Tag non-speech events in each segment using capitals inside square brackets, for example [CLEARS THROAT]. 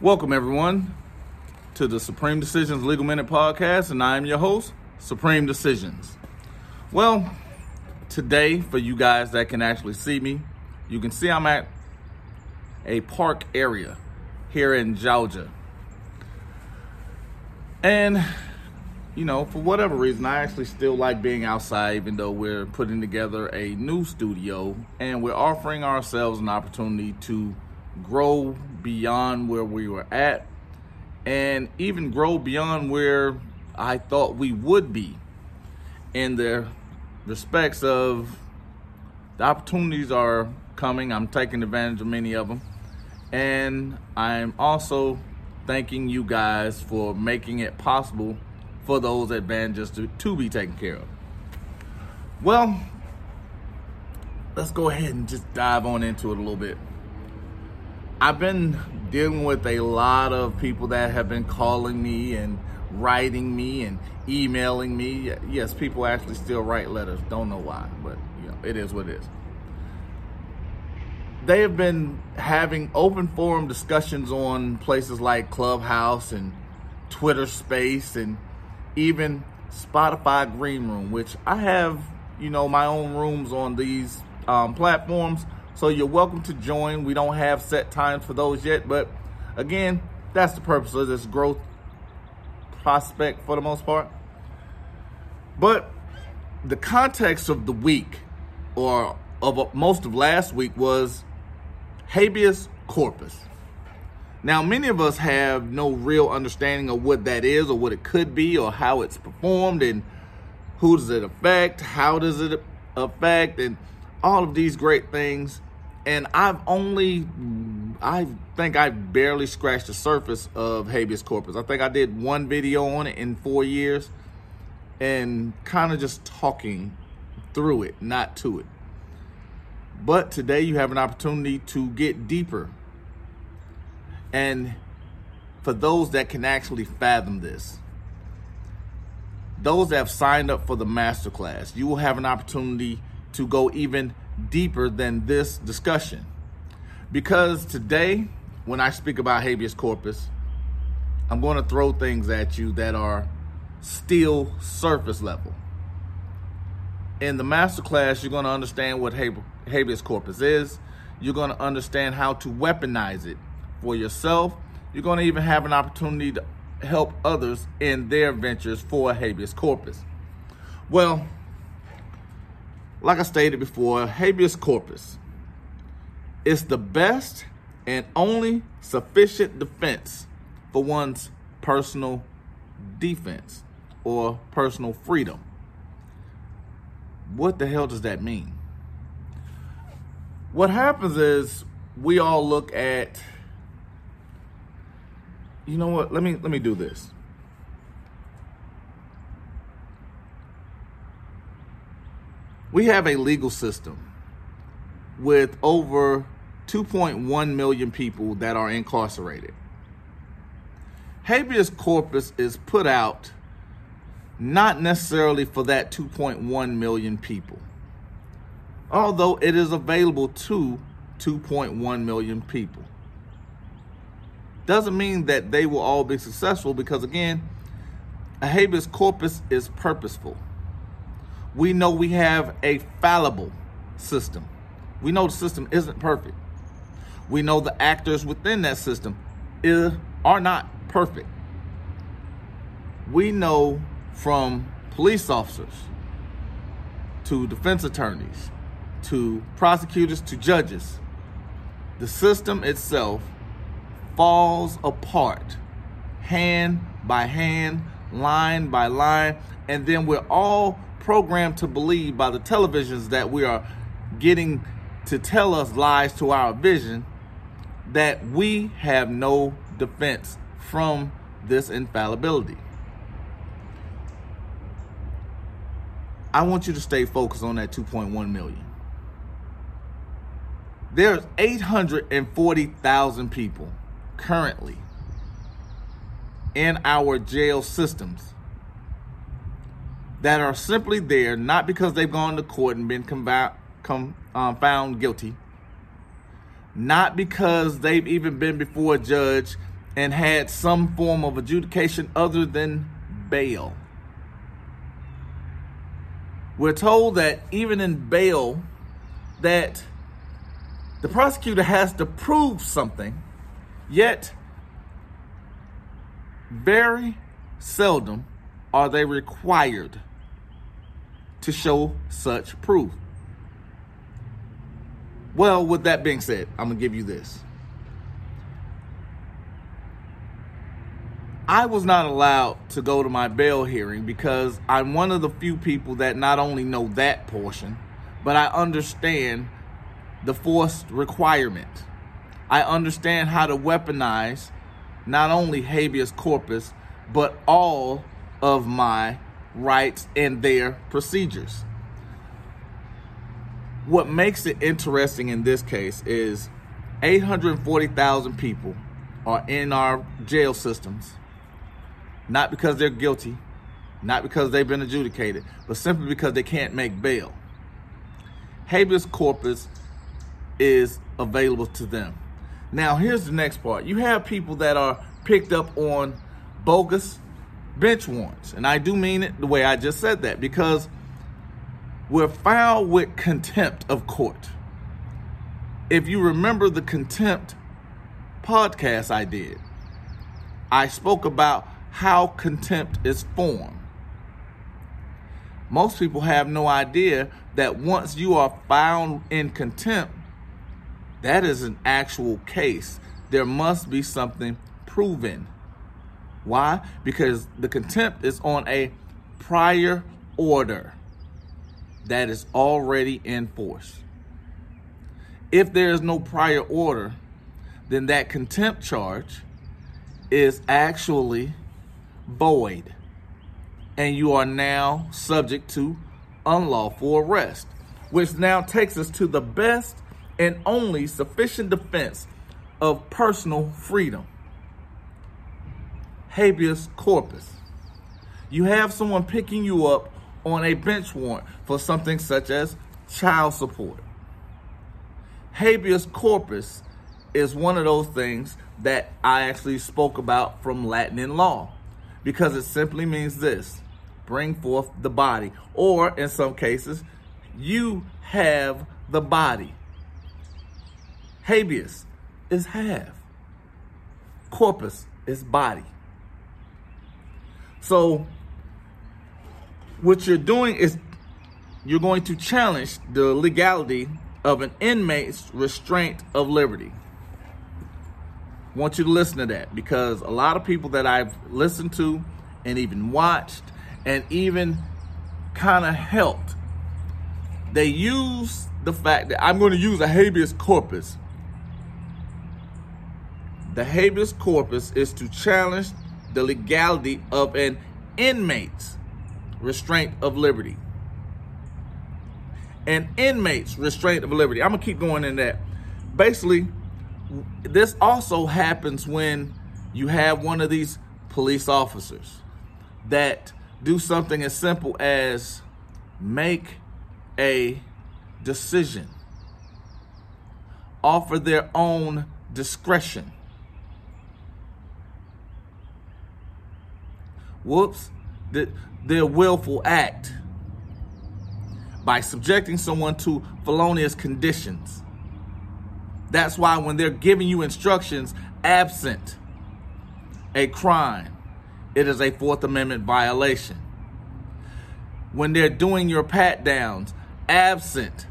Welcome, everyone, to the Supreme Decisions Legal Minute Podcast, and I'm your host, Supreme Decisions. Well, today, for you guys that can actually see me, you can see I'm at a park area here in Georgia. And, you know, for whatever reason, I actually still like being outside, even though we're putting together a new studio and we're offering ourselves an opportunity to grow beyond where we were at and even grow beyond where I thought we would be in the respects of the opportunities are coming. I'm taking advantage of many of them. And I'm also thanking you guys for making it possible for those advantages to, to be taken care of. Well, let's go ahead and just dive on into it a little bit. I've been dealing with a lot of people that have been calling me and writing me and emailing me. Yes, people actually still write letters. Don't know why, but you know, it is what it is. They have been having open forum discussions on places like Clubhouse and Twitter Space and even Spotify Green Room, which I have, you know, my own rooms on these um, platforms so you're welcome to join. We don't have set times for those yet, but again, that's the purpose of this growth prospect for the most part. But the context of the week or of uh, most of last week was habeas corpus. Now, many of us have no real understanding of what that is or what it could be or how it's performed and who does it affect, how does it affect, and all of these great things and I've only, I think I barely scratched the surface of habeas corpus. I think I did one video on it in four years and kind of just talking through it, not to it. But today you have an opportunity to get deeper. And for those that can actually fathom this, those that have signed up for the masterclass, you will have an opportunity to go even deeper than this discussion. Because today, when I speak about habeas corpus, I'm going to throw things at you that are still surface level. In the masterclass, you're going to understand what habeas corpus is. You're going to understand how to weaponize it for yourself. You're going to even have an opportunity to help others in their ventures for habeas corpus. Well, like I stated before, habeas corpus is the best and only sufficient defense for one's personal defense or personal freedom. What the hell does that mean? What happens is we all look at you know what? Let me let me do this. We have a legal system with over 2.1 million people that are incarcerated. Habeas corpus is put out not necessarily for that 2.1 million people, although it is available to 2.1 million people. Doesn't mean that they will all be successful because, again, a habeas corpus is purposeful we know we have a fallible system. We know the system isn't perfect. We know the actors within that system are not perfect. We know from police officers to defense attorneys to prosecutors to judges, the system itself falls apart hand by hand, line by line, and then we're all programmed to believe by the televisions that we are getting to tell us lies to our vision that we have no defense from this infallibility. I want you to stay focused on that 2.1 million. There's 840,000 people currently in our jail systems that are simply there not because they've gone to court and been com- um, found guilty, not because they've even been before a judge and had some form of adjudication other than bail. We're told that even in bail, that the prosecutor has to prove something, yet very seldom are they required to show such proof. Well, with that being said, I'm going to give you this. I was not allowed to go to my bail hearing because I'm one of the few people that not only know that portion, but I understand the forced requirement. I understand how to weaponize not only habeas corpus, but all of my rights and their procedures. What makes it interesting in this case is 840,000 people are in our jail systems not because they're guilty, not because they've been adjudicated, but simply because they can't make bail. Habeas corpus is available to them. Now, here's the next part. You have people that are picked up on bogus bench warrants. And I do mean it the way I just said that because we're found with contempt of court. If you remember the contempt podcast I did, I spoke about how contempt is formed. Most people have no idea that once you are found in contempt, that is an actual case. There must be something proven. Why? Because the contempt is on a prior order that is already in force. If there is no prior order, then that contempt charge is actually void, and you are now subject to unlawful arrest, which now takes us to the best and only sufficient defense of personal freedom habeas corpus. You have someone picking you up on a bench warrant for something such as child support. Habeas corpus is one of those things that I actually spoke about from Latin in law because it simply means this bring forth the body. Or in some cases, you have the body. Habeas is have, corpus is body. So, what you're doing is you're going to challenge the legality of an inmate's restraint of liberty want you to listen to that because a lot of people that I've listened to and even watched and even kind of helped, they use the fact that I'm going to use a habeas corpus. The habeas corpus is to challenge the legality of an inmate's restraint of liberty. An inmate's restraint of liberty. I'm going to keep going in that. Basically, this also happens when you have one of these police officers that do something as simple as make a decision, offer their own discretion. Whoops, the, their willful act by subjecting someone to felonious conditions that's why when they're giving you instructions absent a crime, it is a Fourth Amendment violation. When they're doing your pat downs absent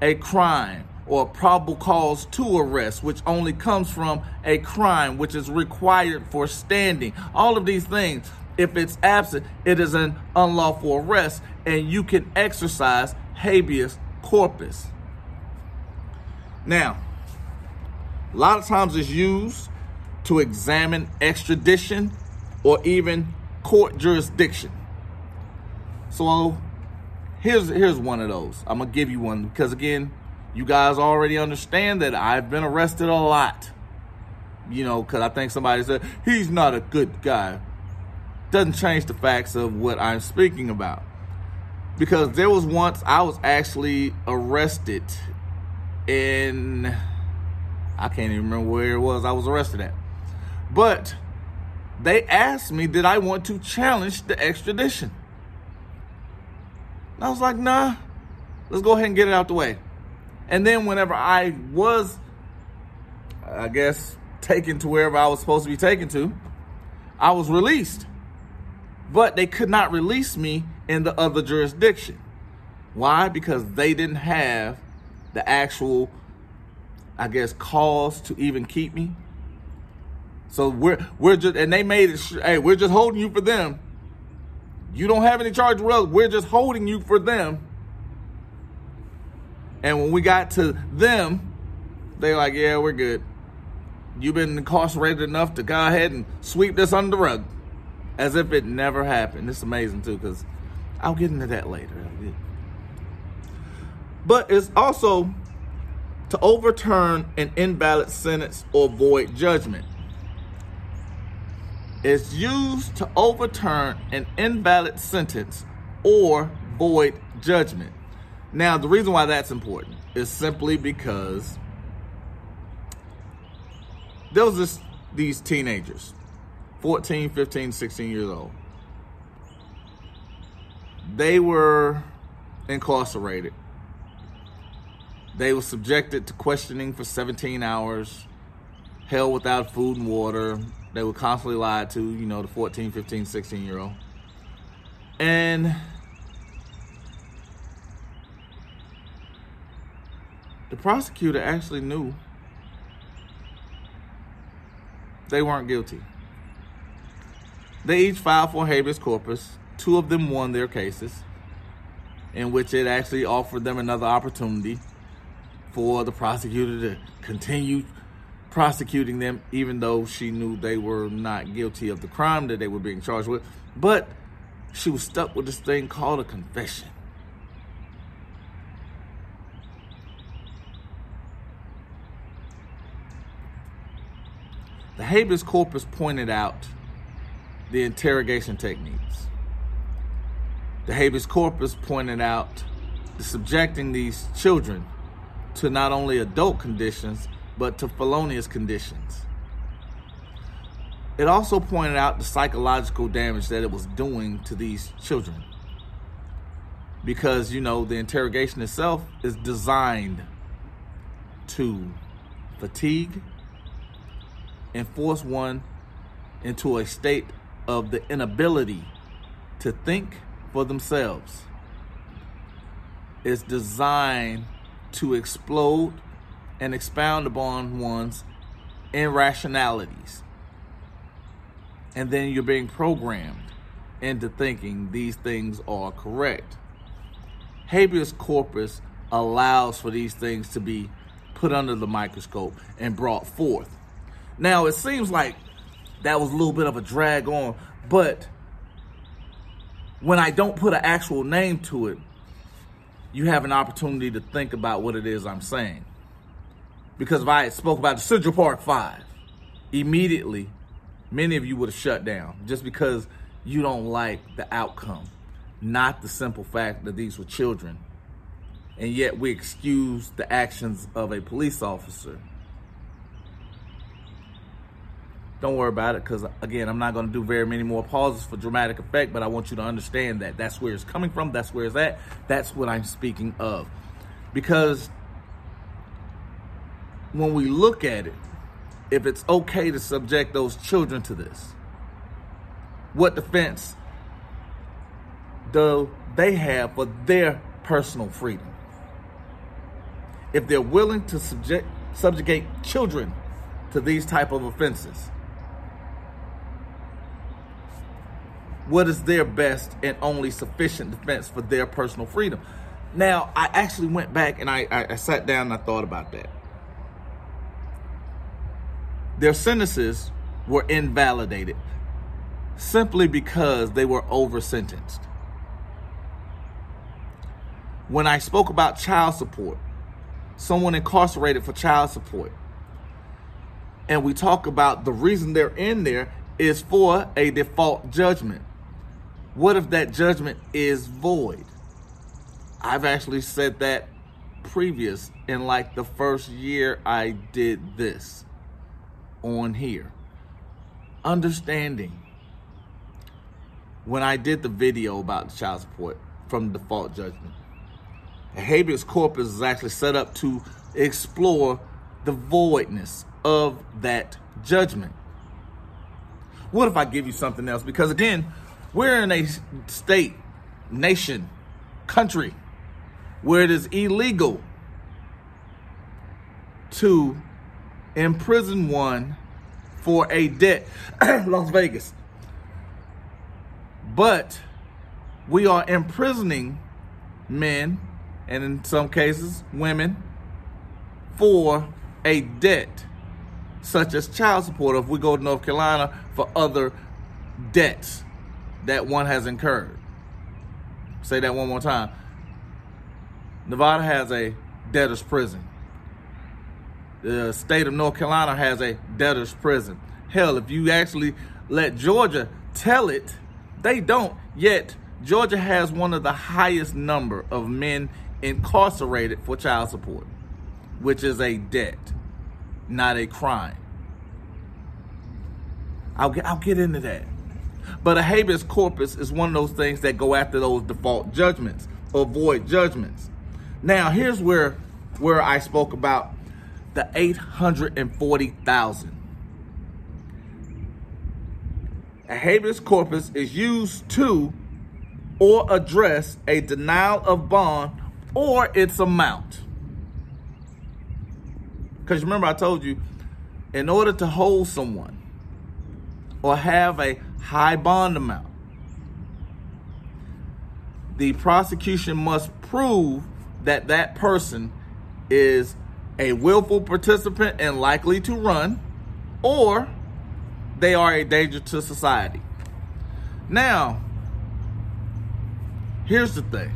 a crime or probable cause to arrest, which only comes from a crime which is required for standing. All of these things, if it's absent, it is an unlawful arrest, and you can exercise habeas corpus. Now, a lot of times it's used to examine extradition or even court jurisdiction. So here's here's one of those. I'm gonna give you one because again, you guys already understand that I've been arrested a lot. You know, because I think somebody said he's not a good guy. Doesn't change the facts of what I'm speaking about. Because there was once I was actually arrested in I can't even remember where it was I was arrested at. But they asked me, did I want to challenge the extradition? And I was like, nah, let's go ahead and get it out the way. And then whenever I was, I guess, taken to wherever I was supposed to be taken to, I was released. But they could not release me in the other jurisdiction. Why? Because they didn't have the actual, I guess, cause to even keep me. So we're we're just and they made it. Hey, we're just holding you for them. You don't have any charge with us. We're just holding you for them. And when we got to them, they're like, "Yeah, we're good. You've been incarcerated enough to go ahead and sweep this under the rug, as if it never happened." It's amazing too, because I'll get into that later. But it's also to overturn an invalid sentence or void judgment It's used to overturn an invalid sentence or void judgment. Now, the reason why that's important is simply because there was this, these teenagers, 14, 15, 16 years old. They were incarcerated. They were subjected to questioning for 17 hours, held without food and water, they were constantly lied to, you know, the 14, 15, 16 year old. And the prosecutor actually knew they weren't guilty. They each filed for habeas corpus. Two of them won their cases, in which it actually offered them another opportunity for the prosecutor to continue prosecuting them, even though she knew they were not guilty of the crime that they were being charged with. But she was stuck with this thing called a confession. The habeas corpus pointed out the interrogation techniques. The habeas corpus pointed out the subjecting these children to not only adult conditions, but to felonious conditions. It also pointed out the psychological damage that it was doing to these children. Because, you know, the interrogation itself is designed to fatigue and force one into a state of the inability to think for themselves. It's designed to explode and expound upon one's irrationalities. And then you're being programmed into thinking these things are correct. Habeas corpus allows for these things to be put under the microscope and brought forth. Now, it seems like that was a little bit of a drag on, but when I don't put an actual name to it, you have an opportunity to think about what it is I'm saying because if I spoke about the Central Park Five, immediately many of you would have shut down just because you don't like the outcome, not the simple fact that these were children. And yet we excuse the actions of a police officer. Don't worry about it because, again, I'm not going to do very many more pauses for dramatic effect, but I want you to understand that that's where it's coming from. That's where it's at. That's what I'm speaking of. Because when we look at it, if it's okay to subject those children to this, what defense do they have for their personal freedom? If they're willing to subject subjugate children to these type of offenses, what is their best and only sufficient defense for their personal freedom? Now, I actually went back and I, I, I sat down and I thought about that their sentences were invalidated simply because they were over sentenced. When I spoke about child support, someone incarcerated for child support, and we talk about the reason they're in there is for a default judgment. What if that judgment is void? I've actually said that previous in like the first year I did this on here. understanding when I did the video about the child support from default judgment. Habeas corpus is actually set up to explore the voidness of that judgment. What if I give you something else? Because again, we're in a state, nation, country where it is illegal to imprison one for a debt. [CLEARS THROAT] Las Vegas. But we are imprisoning men and in some cases women for a debt such as child support if we go to North Carolina for other debts that one has incurred. Say that one more time. Nevada has a debtor's prison. The state of North Carolina has a debtor's prison. Hell, if you actually let Georgia tell it, they don't. Yet, Georgia has one of the highest number of men incarcerated for child support, which is a debt, not a crime. I'll get, I'll get into that. But a habeas corpus is one of those things that go after those default judgments, avoid judgments. Now, here's where where I spoke about the 840,000. A habeas corpus is used to or address a denial of bond or its amount. Because remember, I told you, in order to hold someone or have a high bond amount, the prosecution must prove that that person is a willful participant and likely to run, or they are a danger to society. Now, here's the thing.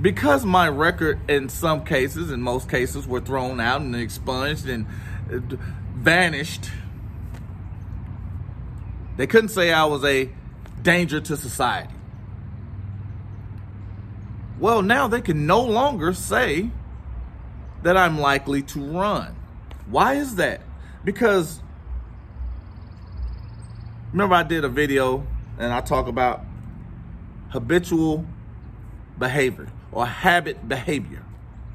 Because my record in some cases, in most cases, were thrown out and expunged and vanished, they couldn't say I was a danger to society. Well, now they can no longer say that I'm likely to run. Why is that? Because remember, I did a video and I talk about habitual behavior or habit behavior.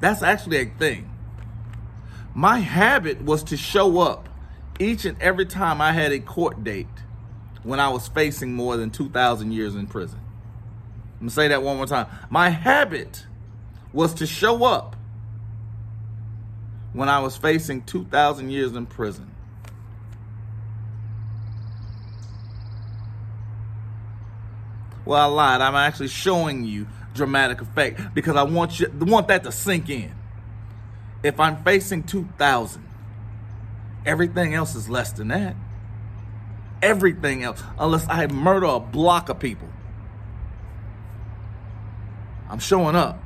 That's actually a thing. My habit was to show up each and every time I had a court date when I was facing more than 2,000 years in prison. I'm gonna say that one more time. My habit was to show up when I was facing 2,000 years in prison. Well, I lied. I'm actually showing you dramatic effect because I want you want that to sink in. If I'm facing 2,000, everything else is less than that. Everything else, unless I murder a block of people. I'm showing up.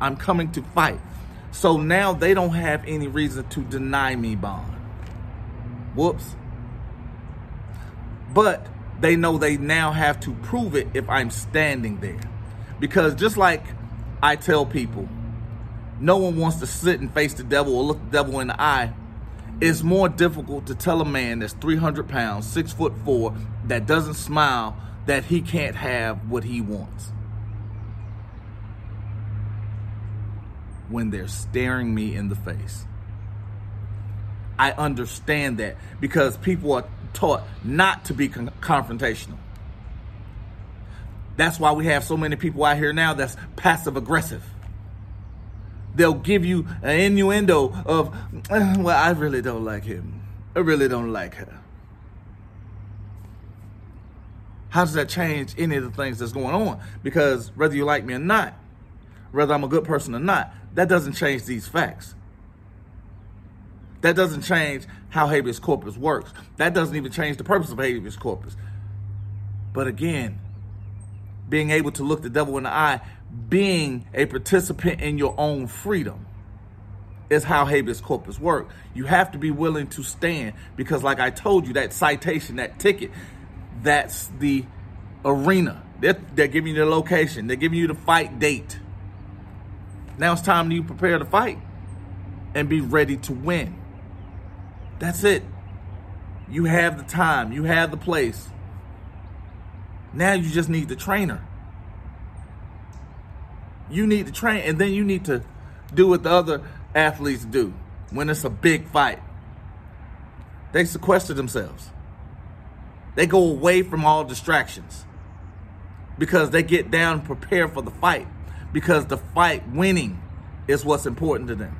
I'm coming to fight. So now they don't have any reason to deny me bond. Whoops. But they know they now have to prove it if I'm standing there. Because just like I tell people, no one wants to sit and face the devil or look the devil in the eye. It's more difficult to tell a man that's 300 pounds, six foot four, that doesn't smile, that he can't have what he wants. when they're staring me in the face. I understand that because people are taught not to be con- confrontational. That's why we have so many people out here now that's passive aggressive. They'll give you an innuendo of, eh, well, I really don't like him. I really don't like her. How does that change any of the things that's going on? Because whether you like me or not, whether I'm a good person or not, that doesn't change these facts. That doesn't change how habeas corpus works. That doesn't even change the purpose of habeas corpus. But again, being able to look the devil in the eye, being a participant in your own freedom is how habeas corpus work. You have to be willing to stand because like I told you, that citation, that ticket, that's the arena. They're, they're giving you the location. They're giving you the fight date. Now it's time you prepare to fight and be ready to win. That's it. You have the time, you have the place. Now you just need the trainer. You need to train, and then you need to do what the other athletes do when it's a big fight. They sequester themselves. They go away from all distractions because they get down and prepare for the fight because the fight winning is what's important to them.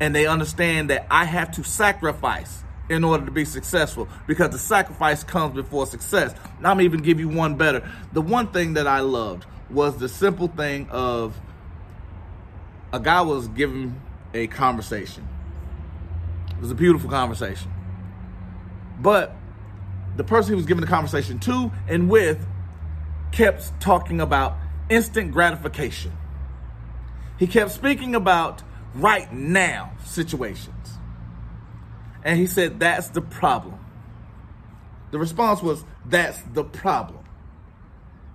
And they understand that I have to sacrifice in order to be successful because the sacrifice comes before success. Now, I'm even give you one better. The one thing that I loved was the simple thing of a guy was giving a conversation. It was a beautiful conversation. But the person he was giving the conversation to and with kept talking about instant gratification. He kept speaking about right now situations. And he said, That's the problem. The response was, That's the problem.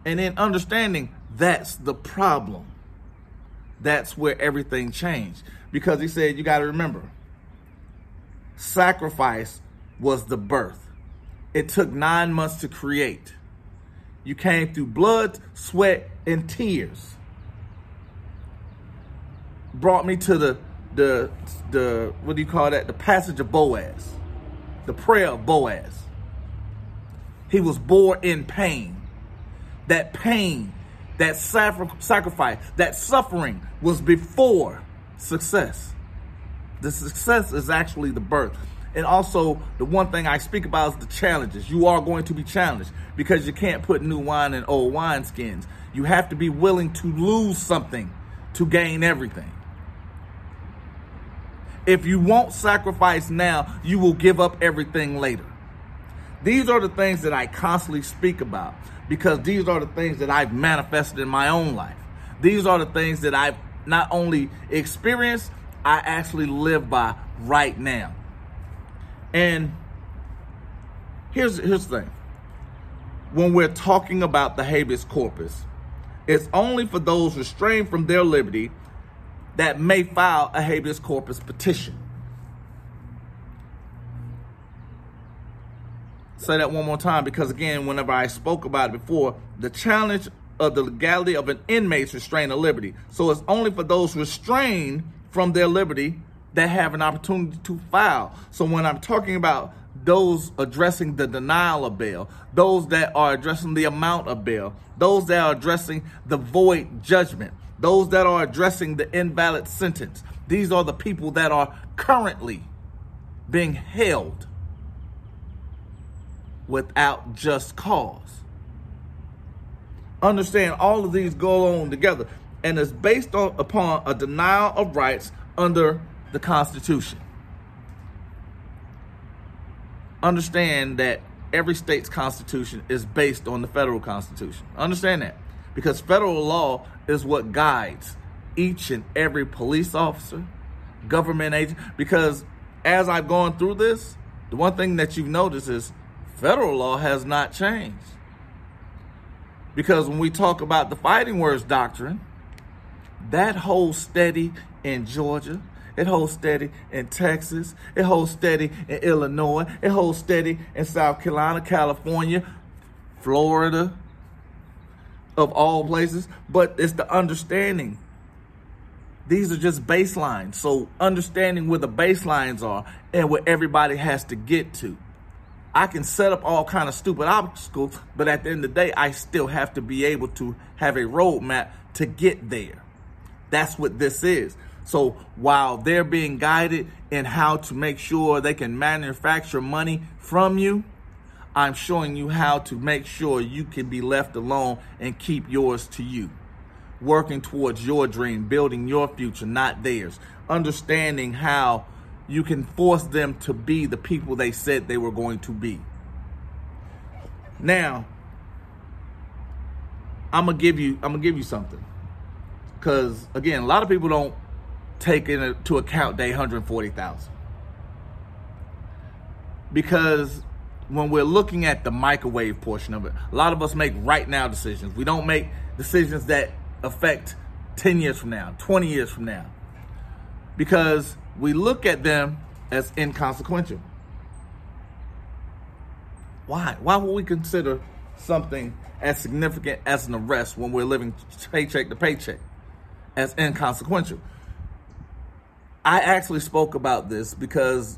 And in understanding that's the problem, that's where everything changed. Because he said, You got to remember, sacrifice was the birth. It took nine months to create. You came through blood, sweat, and tears. Brought me to the the the what do you call that? The passage of Boaz, the prayer of Boaz. He was born in pain. That pain, that sacrifice, that suffering was before success. The success is actually the birth. And also, the one thing I speak about is the challenges. You are going to be challenged because you can't put new wine in old wine skins. You have to be willing to lose something to gain everything. If you won't sacrifice now, you will give up everything later. These are the things that I constantly speak about because these are the things that I've manifested in my own life. These are the things that I've not only experienced, I actually live by right now. And here's here's the thing. When we're talking about the habeas corpus, it's only for those restrained from their liberty that may file a habeas corpus petition. Say that one more time because, again, whenever I spoke about it before, the challenge of the legality of an inmate's restraint of liberty. So it's only for those restrained from their liberty that have an opportunity to file. So when I'm talking about those addressing the denial of bail, those that are addressing the amount of bail, those that are addressing the void judgment, those that are addressing the invalid sentence. These are the people that are currently being held without just cause. Understand all of these go on together and it's based on, upon a denial of rights under the Constitution. Understand that every state's constitution is based on the federal constitution. Understand that because federal law is what guides each and every police officer, government agent. Because as I've gone through this, the one thing that you've noticed is federal law has not changed. Because when we talk about the fighting words doctrine, that holds steady in Georgia, it holds steady in Texas. It holds steady in Illinois. It holds steady in South Carolina, California, Florida, of all places. But it's the understanding. These are just baselines. So understanding where the baselines are and where everybody has to get to. I can set up all kind of stupid obstacles, but at the end of the day, I still have to be able to have a roadmap to get there. That's what this is. So while they're being guided in how to make sure they can manufacture money from you, I'm showing you how to make sure you can be left alone and keep yours to you. Working towards your dream, building your future, not theirs. Understanding how you can force them to be the people they said they were going to be. Now, I'm gonna give you I'm gonna give you something. Cause again, a lot of people don't take into account the 140,000. Because when we're looking at the microwave portion of it, a lot of us make right now decisions. We don't make decisions that affect 10 years from now, 20 years from now. Because we look at them as inconsequential. Why? Why would we consider something as significant as an arrest when we're living paycheck to paycheck as inconsequential? I actually spoke about this because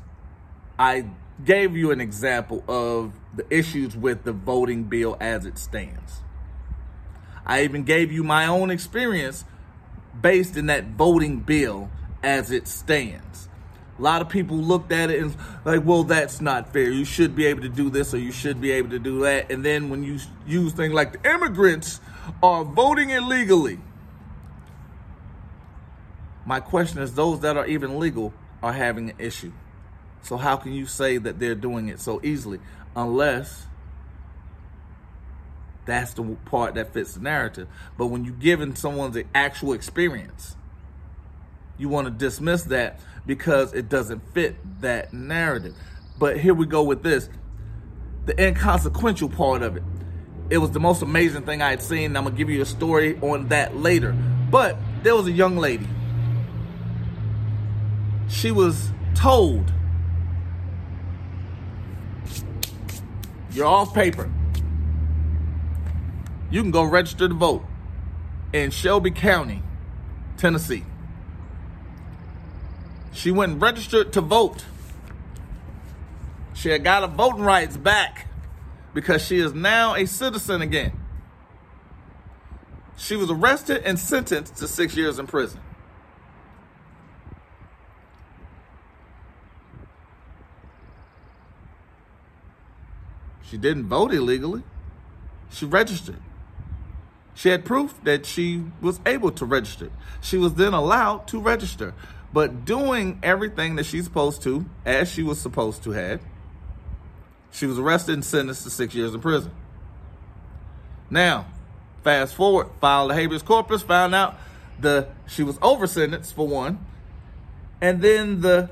I gave you an example of the issues with the voting bill as it stands. I even gave you my own experience based in that voting bill as it stands. A lot of people looked at it and like, well, that's not fair. You should be able to do this or you should be able to do that. And then when you use things like the immigrants are voting illegally. My question is those that are even legal are having an issue. So how can you say that they're doing it so easily unless that's the part that fits the narrative. But when you're giving someone the actual experience, you want to dismiss that because it doesn't fit that narrative. But here we go with this the inconsequential part of it. It was the most amazing thing I had seen. I'm going to give you a story on that later. But there was a young lady. She was told, You're off paper. You can go register to vote in Shelby County, Tennessee. She went and registered to vote. She had got her voting rights back because she is now a citizen again. She was arrested and sentenced to six years in prison. She didn't vote illegally. She registered. She had proof that she was able to register. She was then allowed to register but doing everything that she's supposed to, as she was supposed to have, she was arrested and sentenced to six years in prison. Now, fast forward, filed a habeas corpus, found out the she was over sentenced for one, and then the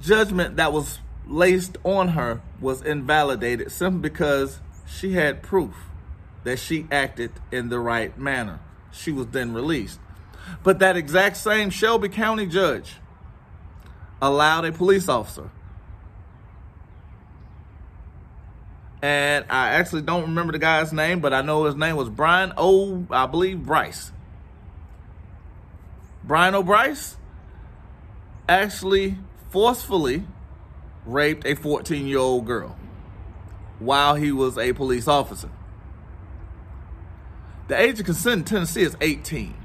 judgment that was laced on her was invalidated simply because she had proof that she acted in the right manner. She was then released. But that exact same Shelby County judge allowed a police officer. And I actually don't remember the guy's name, but I know his name was Brian O, I believe Bryce. Brian O'Brice actually forcefully raped a 14 year old girl while he was a police officer. The age of consent in Tennessee is 18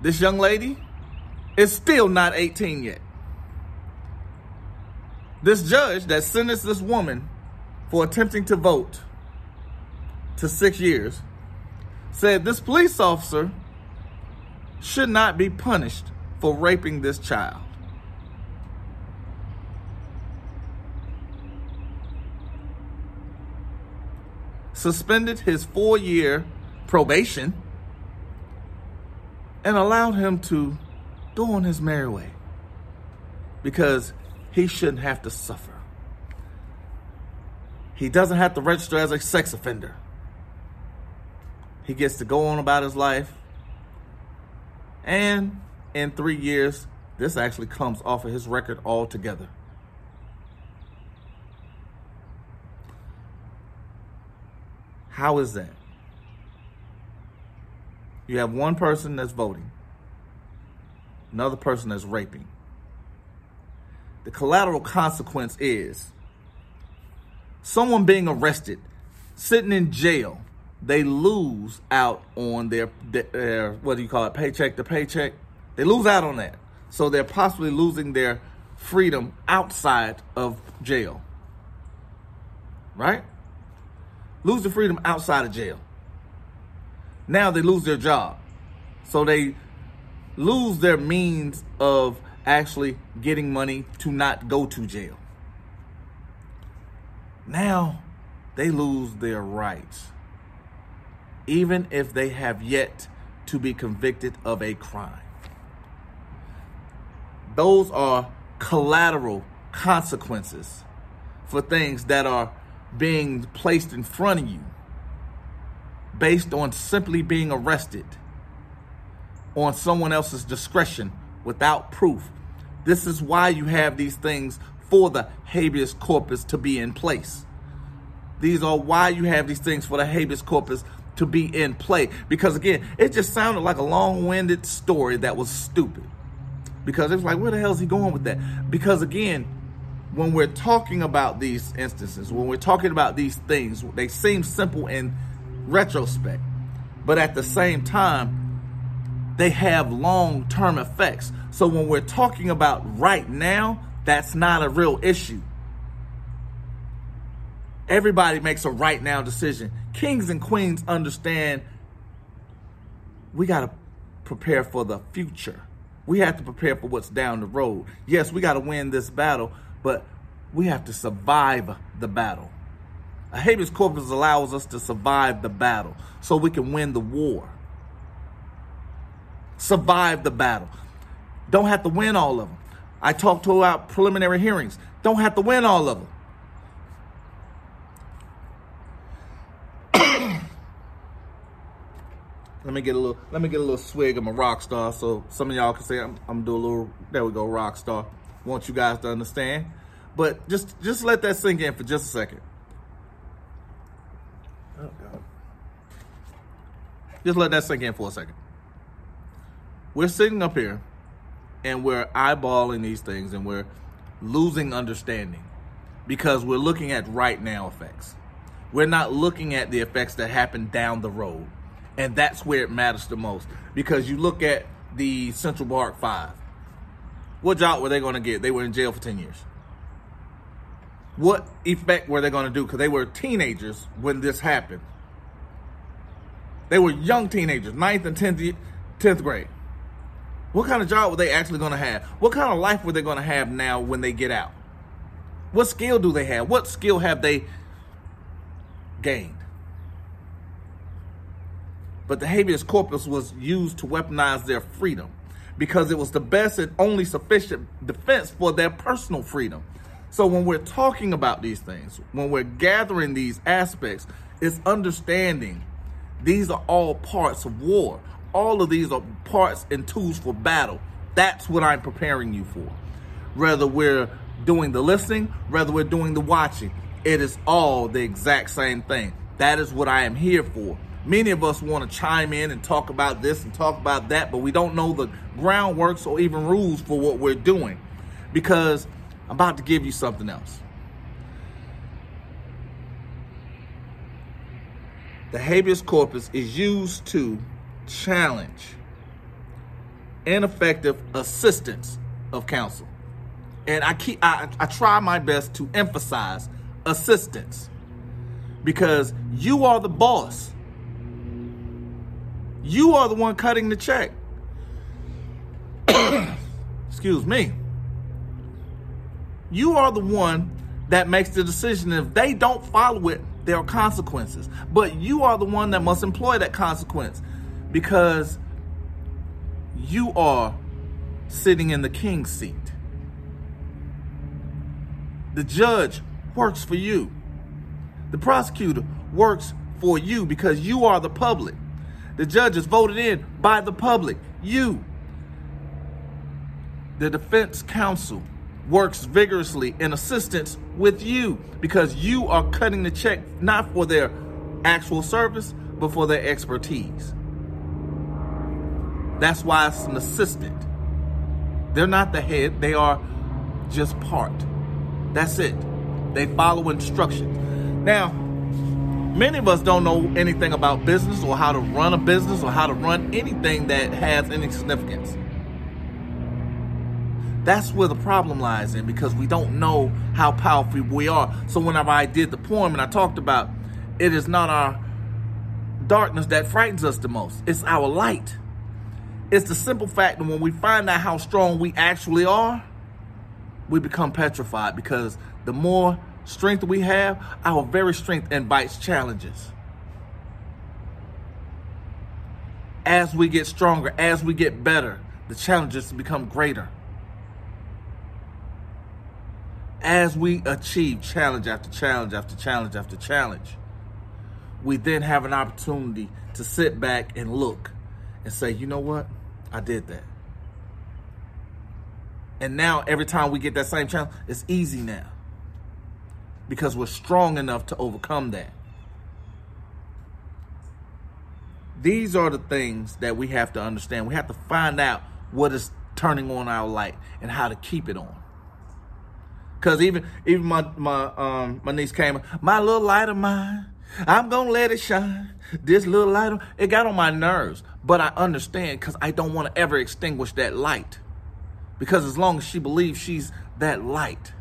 this young lady is still not 18 yet. This judge that sentenced this woman for attempting to vote to six years said this police officer should not be punished for raping this child. Suspended his four year probation and allowed him to go on his merry way because he shouldn't have to suffer. He doesn't have to register as a sex offender. He gets to go on about his life. And in three years, this actually comes off of his record altogether. How is that? You have one person that's voting, another person that's raping. The collateral consequence is someone being arrested, sitting in jail, they lose out on their, their what do you call it, paycheck to paycheck. They lose out on that. So they're possibly losing their freedom outside of jail. Right? Lose the freedom outside of jail now they lose their job. So they lose their means of actually getting money to not go to jail. Now they lose their rights, even if they have yet to be convicted of a crime. Those are collateral consequences for things that are being placed in front of you based on simply being arrested on someone else's discretion without proof. This is why you have these things for the habeas corpus to be in place. These are why you have these things for the habeas corpus to be in play. Because again, it just sounded like a long winded story that was stupid. Because it's like, where the hell is he going with that? Because again, when we're talking about these instances, when we're talking about these things, they seem simple in retrospect. But at the same time, they have long term effects. So when we're talking about right now, that's not a real issue. Everybody makes a right now decision. Kings and queens understand we got to prepare for the future. We have to prepare for what's down the road. Yes, we got to win this battle, but we have to survive the battle. A habeas corpus allows us to survive the battle so we can win the war. Survive the battle. Don't have to win all of them. I talked to about preliminary hearings. Don't have to win all of them. [COUGHS] let me get a little let me get a little swig of my rock star so some of y'all can say I'm, I'm doing a little there we go rock star want you guys to understand but just just let that sink in for just a second oh God. Just let that sink in for a second we're sitting up here and we're eyeballing these things and we're losing understanding because we're looking at right now effects we're not looking at the effects that happen down the road and that's where it matters the most because you look at the Central Park Five. What job were they going to get? They were in jail for 10 years. What effect were they going to do? Because they were teenagers when this happened. They were young teenagers, ninth and 10th, 10th grade. What kind of job were they actually going to have? What kind of life were they going to have now when they get out? What skill do they have? What skill have they gained? but the habeas corpus was used to weaponize their freedom because it was the best and only sufficient defense for their personal freedom. So when we're talking about these things, when we're gathering these aspects, it's understanding these are all parts of war. All of these are parts and tools for battle. That's what I'm preparing you for. Whether we're doing the listening, whether we're doing the watching, it is all the exact same thing. That is what I am here for. Many of us want to chime in and talk about this and talk about that, but we don't know the groundworks or even rules for what we're doing because I'm about to give you something else. The habeas corpus is used to challenge ineffective assistance of counsel. And I keep I, I try my best to emphasize assistance because you are the boss you are the one cutting the check. [COUGHS] Excuse me. You are the one that makes the decision. If they don't follow it, there are consequences. But you are the one that must employ that consequence because you are sitting in the king's seat. The judge works for you. The prosecutor works for you because you are the public. The judge is voted in by the public, you. The defense counsel works vigorously in assistance with you because you are cutting the check not for their actual service, but for their expertise. That's why it's an assistant. They're not the head, they are just part. That's it. They follow instructions. Now, Many of us don't know anything about business or how to run a business or how to run anything that has any significance. That's where the problem lies in because we don't know how powerful we are. So whenever I did the poem and I talked about it is not our darkness that frightens us the most. It's our light. It's the simple fact that when we find out how strong we actually are, we become petrified because the more strength we have, our very strength invites challenges. As we get stronger, as we get better, the challenges become greater. As we achieve challenge after challenge after challenge after challenge, we then have an opportunity to sit back and look and say, you know what? I did that. And now every time we get that same challenge, it's easy now. Because we're strong enough to overcome that. These are the things that we have to understand. We have to find out what is turning on our light and how to keep it on. Cause even even my my um my niece came, my little light of mine, I'm gonna let it shine. This little light, of, it got on my nerves, but I understand because I don't want to ever extinguish that light. Because as long as she believes she's that light,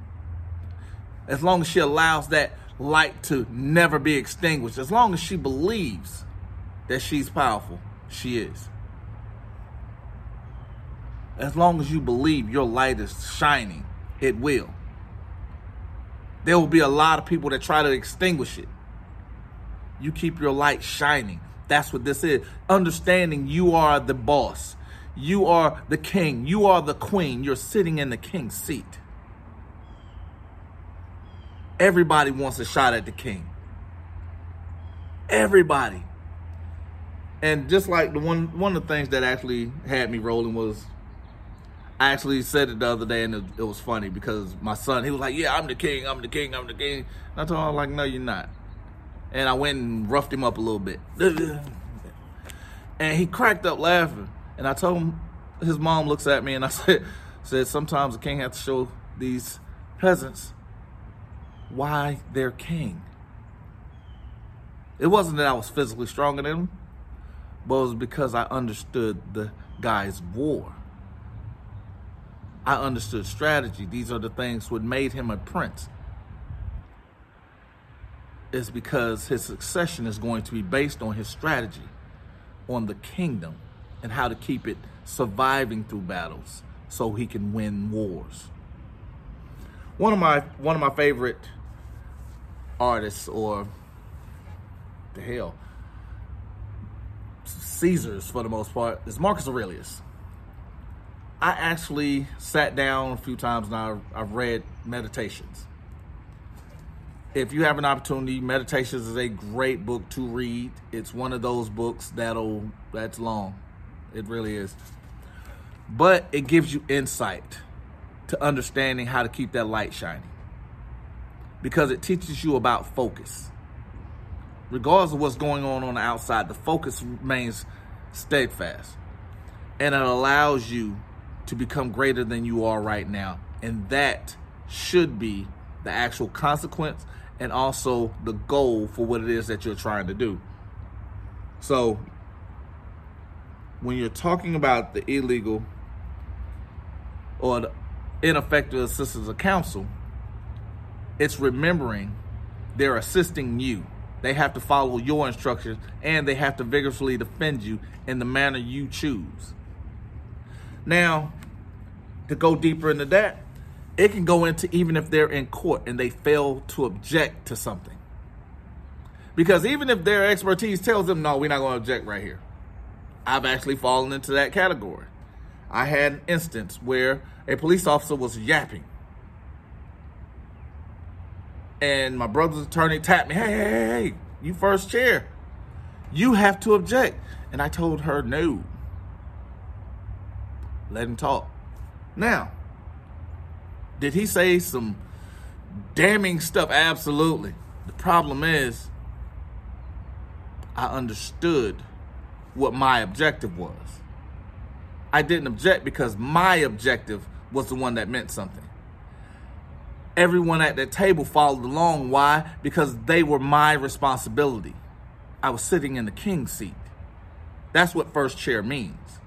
as long as she allows that light to never be extinguished, as long as she believes that she's powerful, she is. As long as you believe your light is shining, it will. There will be a lot of people that try to extinguish it. You keep your light shining. That's what this is. Understanding you are the boss. You are the king. You are the queen. You're sitting in the king's seat. Everybody wants a shot at the king. Everybody. And just like the one one of the things that actually had me rolling was I actually said it the other day and it, it, was funny because my son, he was like, yeah, I'm the king, I'm the king, I'm the king. And I told him, like, no, you're not. And I went and roughed him up a little bit. [LAUGHS] And he cracked up laughing. And I told him, his mom looks at me and I [LAUGHS] said, said sometimes the king has to show these peasants why they're king. It wasn't that I was physically stronger than him, but it was because I understood the guy's war. I understood strategy. These are the things what made him a prince. Is because his succession is going to be based on his strategy, on the kingdom, and how to keep it surviving through battles so he can win wars. One of my one of my favorite artists or the hell Caesars for the most part is Marcus Aurelius. I actually sat down a few times and I, I've read Meditations. If you have an opportunity, Meditations is a great book to read. It's one of those books that'll that's long. It really is. But it gives you insight to understanding how to keep that light shining. Because it teaches you about focus. Regardless of what's going on on the outside, the focus remains steadfast. And it allows you to become greater than you are right now. And that should be the actual consequence and also the goal for what it is that you're trying to do. So, when you're talking about the illegal or the ineffective assistance of counsel, it's remembering they're assisting you. They have to follow your instructions and they have to vigorously defend you in the manner you choose. Now, to go deeper into that, it can go into even if they're in court and they fail to object to something. Because even if their expertise tells them, no, we're not going to object right here. I've actually fallen into that category. I had an instance where a police officer was yapping. And my brother's attorney tapped me, hey, hey, hey, you first chair. You have to object. And I told her, no. Let him talk. Now, did he say some damning stuff? Absolutely. The problem is, I understood what my objective was. I didn't object because my objective was the one that meant something. Everyone at that table followed along. Why? Because they were my responsibility. I was sitting in the king's seat. That's what first chair means.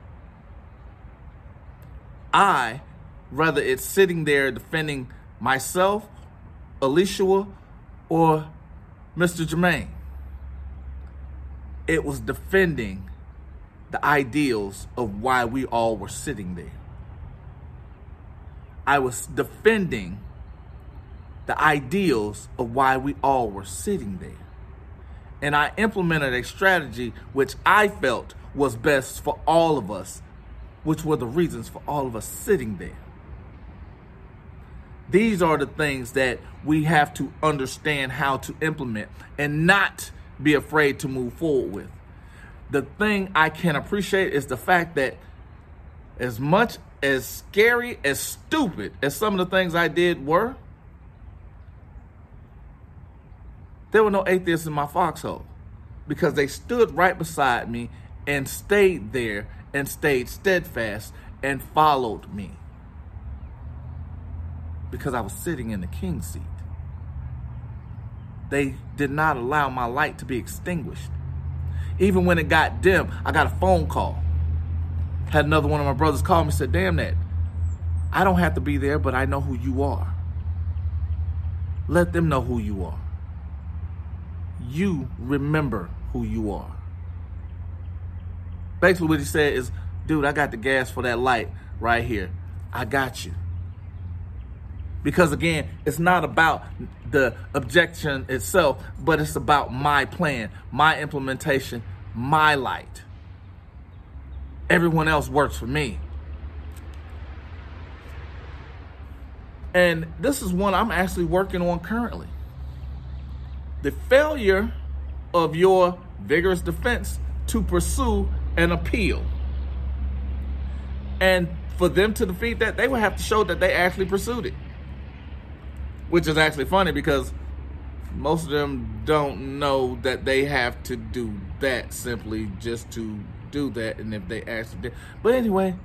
I, whether it's sitting there defending myself, Alicia, or Mr. Jermaine, it was defending the ideals of why we all were sitting there. I was defending the ideals of why we all were sitting there. And I implemented a strategy which I felt was best for all of us which were the reasons for all of us sitting there. These are the things that we have to understand how to implement and not be afraid to move forward with. The thing I can appreciate is the fact that as much as scary, as stupid as some of the things I did were, there were no atheists in my foxhole because they stood right beside me and stayed there and stayed steadfast and followed me because I was sitting in the king's seat. They did not allow my light to be extinguished. Even when it got dim, I got a phone call. Had another one of my brothers call me and said, Damn that. I don't have to be there, but I know who you are. Let them know who you are. You remember who you are. Basically, what he said is, dude, I got the gas for that light right here. I got you. Because again, it's not about the objection itself, but it's about my plan, my implementation, my light. Everyone else works for me. And this is one I'm actually working on currently. The failure of your vigorous defense to pursue an appeal. And for them to defeat that, they would have to show that they actually pursued it. Which is actually funny because most of them don't know that they have to do that simply just to do that and if they actually did. But anyway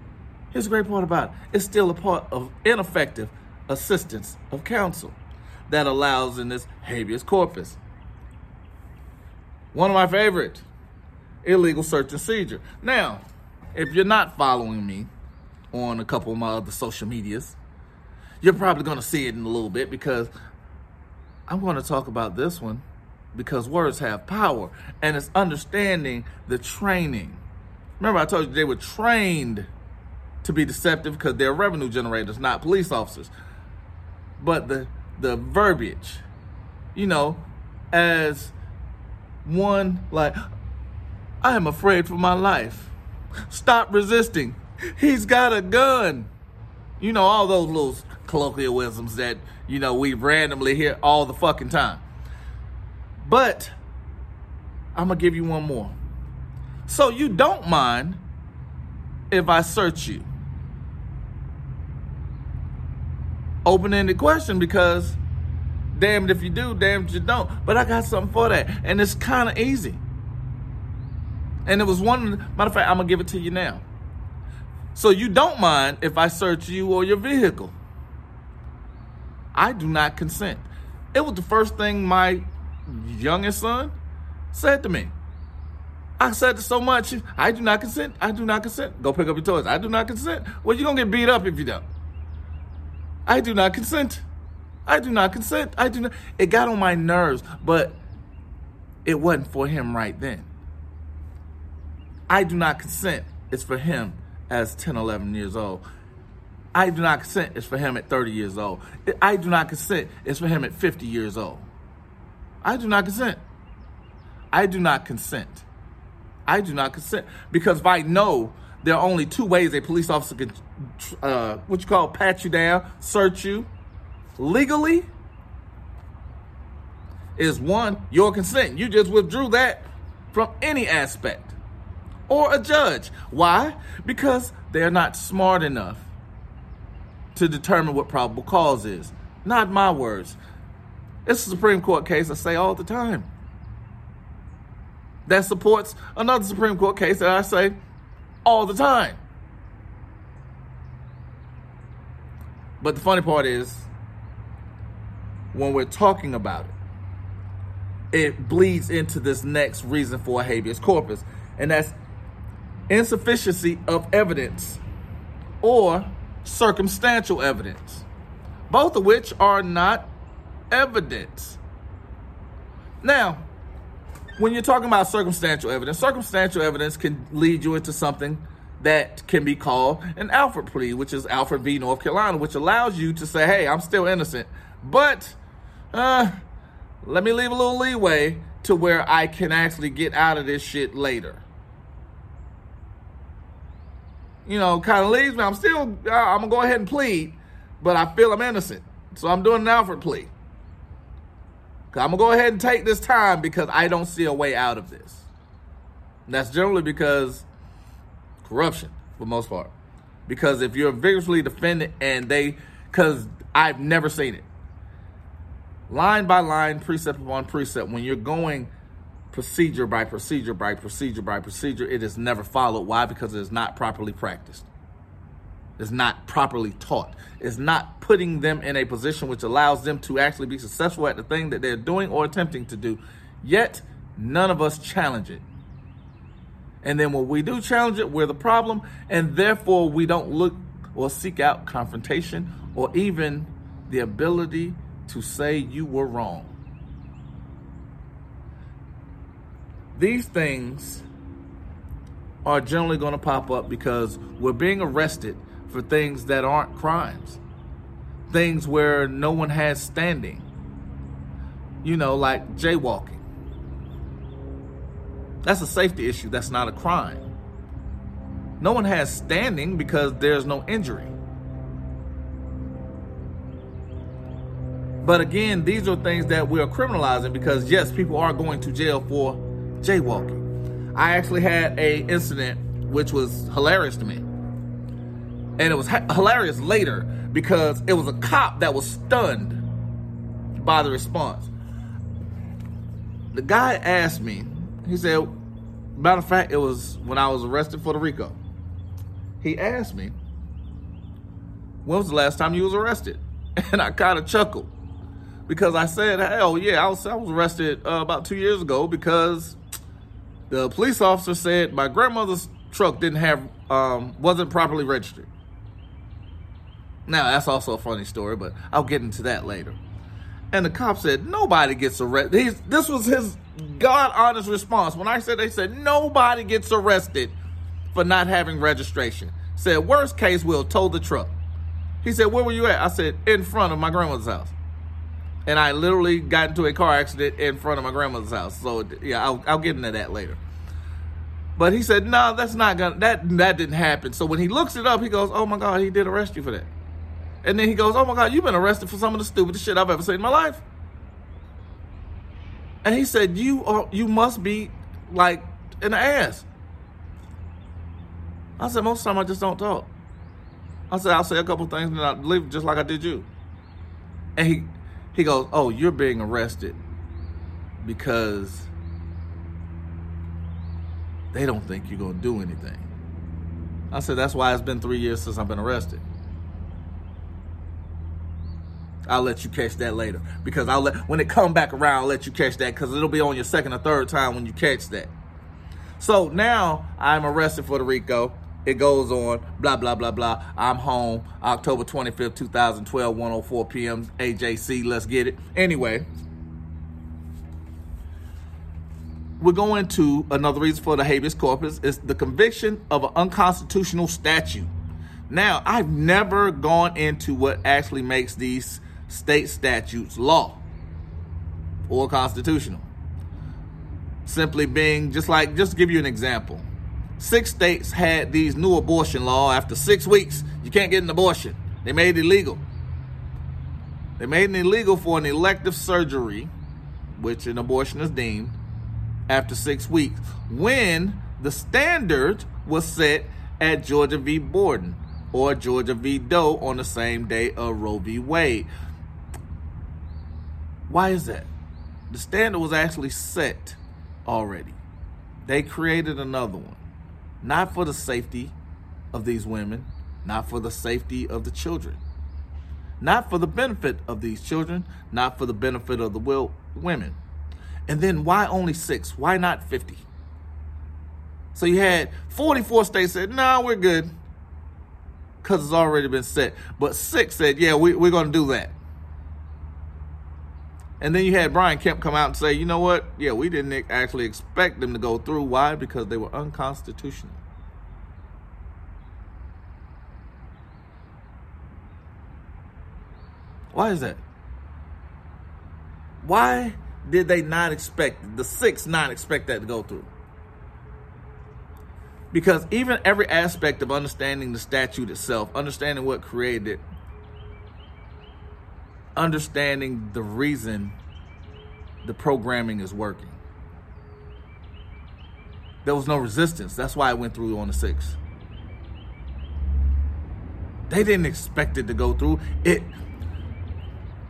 here's the great part about it. It's still a part of ineffective assistance of counsel that allows in this habeas corpus. One of my favorite illegal search and seizure now if you're not following me on a couple of my other social medias you're probably going to see it in a little bit because I'm going to talk about this one because words have power and it's understanding the training. Remember, I told you they were trained to be deceptive because they're revenue generators, not police officers. But the the verbiage, you know, as one like, I am afraid for my life. Stop resisting. He's got a gun. You know, all those little colloquialisms that, you know, we randomly hear all the fucking time. But I'm going to give you one more. So you don't mind if I search you? Open ended question because damned if you do, damned if you don't. But I got something for that. And it's kind of easy. And it was one, matter of fact, I'm going to give it to you now. So you don't mind if I search you or your vehicle? I do not consent. It was the first thing my youngest son said to me. I said so much, I do not consent. I do not consent. Go pick up your toys. I do not consent. Well, you're going to get beat up if you don't. I do not consent. I do not consent. I do not. It got on my nerves, but it wasn't for him right then. I do not consent. It's for him as 10, 11 years old. I do not consent It's for him at 30 years old. I do not consent It's for him at 50 years old. I do not consent. I do not consent. I do not consent because if I know there are only two ways a police officer can, uh, what you call, pat you down, search you legally, is one, your consent. You just withdrew that from any aspect or a judge. Why? Because they're not smart enough to determine what probable cause is. Not my words. It's a Supreme Court case I say all the time. That supports another Supreme Court case that I say all the time. But the funny part is, when we're talking about it, it bleeds into this next reason for a habeas corpus, and that's insufficiency of evidence or circumstantial evidence, both of which are not evidence. Now, when you're talking about circumstantial evidence, circumstantial evidence can lead you into something that can be called an Alford plea, which is Alford v. North Carolina, which allows you to say, hey, I'm still innocent, but uh, let me leave a little leeway to where I can actually get out of this shit later you know, kind of leaves me. I'm still, I'm gonna go ahead and plead, but I feel I'm innocent. So I'm doing an Alford plea. I'm gonna go ahead and take this time because I don't see a way out of this. And that's generally because corruption, for most part. Because if you're vigorously defended and they, because I've never seen it. Line by line, precept upon precept, when you're going procedure by procedure by procedure by procedure, it is never followed. Why? Because it is not properly practiced. It's not properly taught. It's not putting them in a position which allows them to actually be successful at the thing that they're doing or attempting to do. Yet, none of us challenge it. And then when we do challenge it, we're the problem. And therefore, we don't look or seek out confrontation or even the ability to say you were wrong. These things are generally going to pop up because we're being arrested for things that aren't crimes, things where no one has standing. You know, like jaywalking. That's a safety issue, that's not a crime. No one has standing because there's no injury. But again, these are things that we are criminalizing because yes, people are going to jail for jaywalking. I actually had a incident which was hilarious to me. And it was ha- hilarious later because it was a cop that was stunned by the response. The guy asked me, he said, matter of fact, it was when I was arrested for the RICO. He asked me, when was the last time you was arrested? [LAUGHS] And I kind of chuckled because I said, hell yeah, I was, I was arrested uh, about two years ago because the police officer said my grandmother's truck didn't have, um, wasn't properly registered. Now, that's also a funny story, but I'll get into that later. And the cop said, nobody gets arrested. this was his God honest response. When I said, they said, nobody gets arrested for not having registration. Said, worst case, we'll tow the truck. He said, where were you at? I said, in front of my grandmother's house and I literally got into a car accident in front of my grandmother's house. So yeah, I'll, I'll get into that later. But he said, no, that's not gonna that that didn't happen. So when he looks it up, he goes, oh my god, he did arrest you for that. And then he goes, oh my god, you've been arrested for some of the stupidest shit I've ever seen in my life. And he said, you are you must be like an ass. I said, most of the time I just don't talk. I said, I'll say a couple things and I'll leave just like I did you. And he he goes, Oh, you're being arrested because they don't think you're going to do anything. I said, That's why it's been three years since I've been arrested. I'll let you catch that later because I'll let when it come back around, I'll let you catch that because it'll be on your second or third time when you catch that. So now I'm arrested for the RICO. It goes on, blah, blah, blah, blah. I'm home October 25th, 2012, 104 p.m. AJC, let's get it. Anyway, we're going to another reason for the habeas corpus is the conviction of an unconstitutional statute. Now, I've never gone into what actually makes these state statutes law or constitutional. Simply being just like, just give you an example six states had these new abortion law. After six weeks, you can't get an abortion. They made it illegal. They made it illegal for an elective surgery, which an abortion is deemed, after six weeks, when the standard was set at Georgia v. Borden or Georgia v. Doe on the same day of Roe v. Wade. Why is that? The standard was actually set already. They created another one not for the safety of these women, not for the safety of the children, not for the benefit of these children, not for the benefit of the will women. And then why only six? Why not 50? So you had 44 states said, no, nah, we're good because it's already been set. But six said, yeah, we, we're going to do that. And then you had Brian Kemp come out and say, you know what? Yeah, we didn't actually expect them to go through. Why? Because they were unconstitutional. Why is that? Why did they not expect, the six not expect that to go through? Because even every aspect of understanding the statute itself, understanding what created it, understanding the reason the programming is working. There was no resistance. That's why it went through on the six. They didn't expect it to go through. It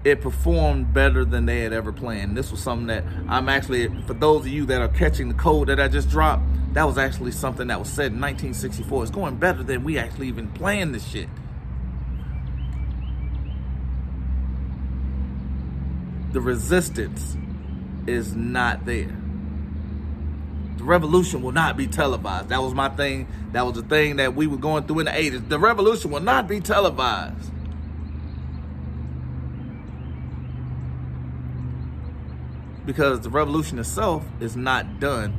it performed better than they had ever planned. This was something that I'm actually, for those of you that are catching the code that I just dropped, that was actually something that was said in 1964. It's going better than we actually even planned this shit. The resistance is not there. The revolution will not be televised. That was my thing. That was the thing that we were going through in the 80s. The revolution will not be televised. because the revolution itself is not done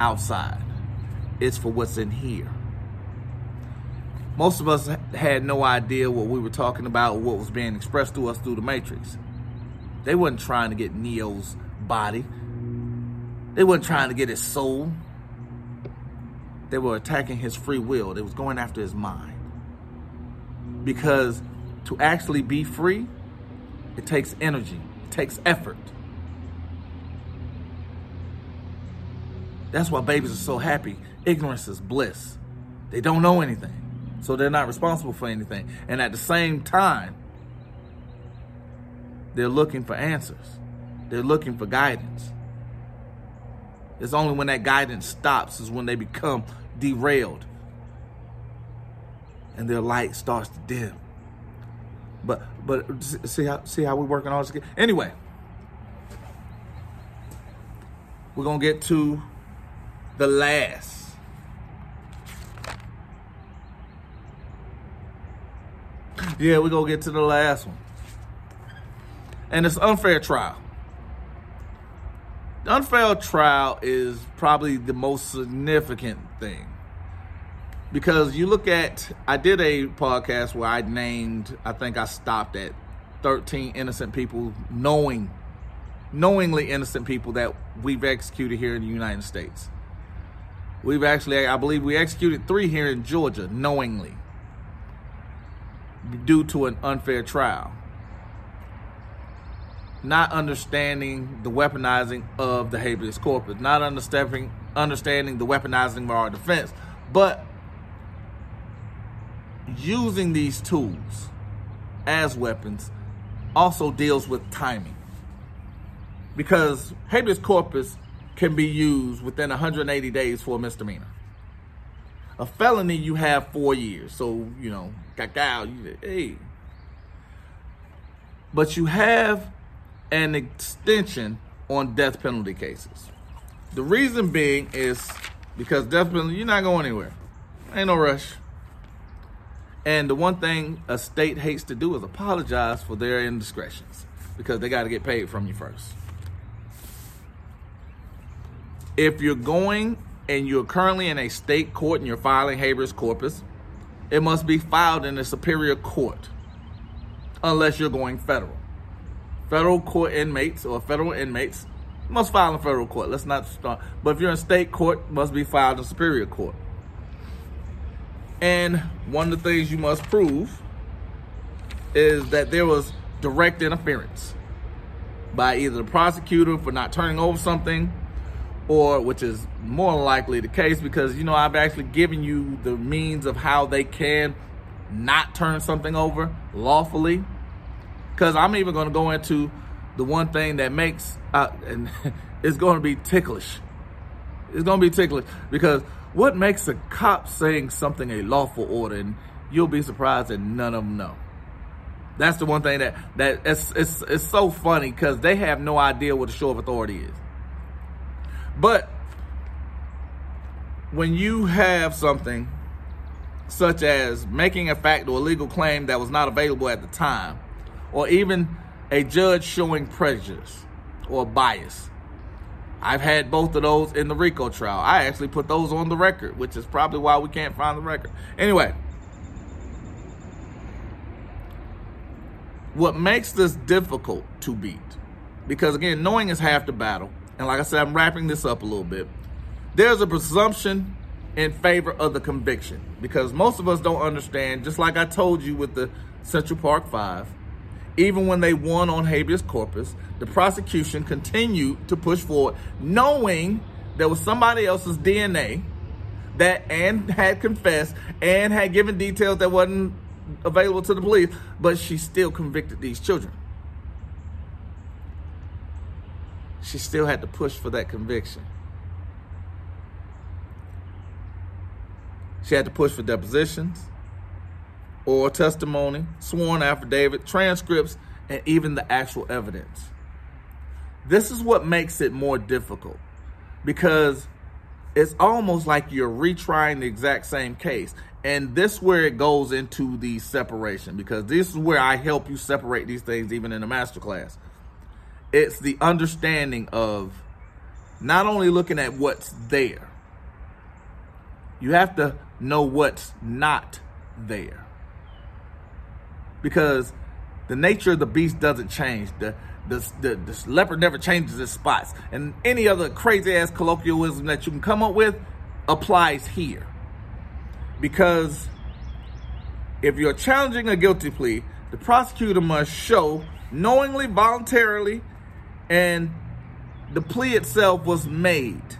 outside. It's for what's in here. Most of us had no idea what we were talking about, what was being expressed to us through the Matrix. They wasn't trying to get Neo's body. They wasn't trying to get his soul. They were attacking his free will. They was going after his mind. Because to actually be free, it takes energy, it takes effort. That's why babies are so happy. Ignorance is bliss. They don't know anything. So they're not responsible for anything. And at the same time, they're looking for answers. They're looking for guidance. It's only when that guidance stops is when they become derailed and their light starts to dim. But but see how see how we're working all this. Anyway, we're gonna get to the last. Yeah, we're to get to the last one. And it's unfair trial. The unfair trial is probably the most significant thing. Because you look at, I did a podcast where I named, I think I stopped at 13 innocent people knowing, knowingly innocent people that we've executed here in the United States. We've actually, I believe we executed three here in Georgia knowingly due to an unfair trial. Not understanding the weaponizing of the habeas corpus, not understanding understanding the weaponizing of our defense, but using these tools as weapons also deals with timing. Because habeas corpus can be used within 180 days for a misdemeanor. A felony, you have four years. So, you know, cacao, hey. But you have an extension on death penalty cases. The reason being is because death penalty, you're not going anywhere. Ain't no rush. And the one thing a state hates to do is apologize for their indiscretions because they got to get paid from you first if you're going and you're currently in a state court and you're filing habeas corpus, it must be filed in a superior court unless you're going federal. Federal court inmates or federal inmates must file in federal court. Let's not start. But if you're in state court, must be filed in superior court. And one of the things you must prove is that there was direct interference by either the prosecutor for not turning over something or which is more likely the case because you know I've actually given you the means of how they can not turn something over lawfully because I'm even going to go into the one thing that makes uh, and [LAUGHS] it's going to be ticklish. It's going to be ticklish because what makes a cop saying something a lawful order and you'll be surprised that none of them know? That's the one thing that that it's it's, it's so funny because they have no idea what a show of authority is. But when you have something such as making a fact or a legal claim that was not available at the time, or even a judge showing prejudice or bias. I've had both of those in the RICO trial. I actually put those on the record, which is probably why we can't find the record. Anyway, what makes this difficult to beat, because again, knowing is half the battle, and like I said, I'm wrapping this up a little bit. There's a presumption in favor of the conviction because most of us don't understand, just like I told you with the Central Park Five, even when they won on habeas corpus, the prosecution continued to push forward, knowing there was somebody else's DNA that and had confessed and had given details that wasn't available to the police, but she still convicted these children. She still had to push for that conviction. She had to push for depositions or testimony, sworn affidavit, transcripts, and even the actual evidence. This is what makes it more difficult because it's almost like you're retrying the exact same case. And this where it goes into the separation because this is where I help you separate these things even in a masterclass. It's the understanding of not only looking at what's there, you have to know what's not there. Because the nature of the beast doesn't change. The the, the, the leopard never changes its spots. And any other crazy ass colloquialism that you can come up with applies here. Because if you're challenging a guilty plea, the prosecutor must show knowingly, voluntarily, and the plea itself was made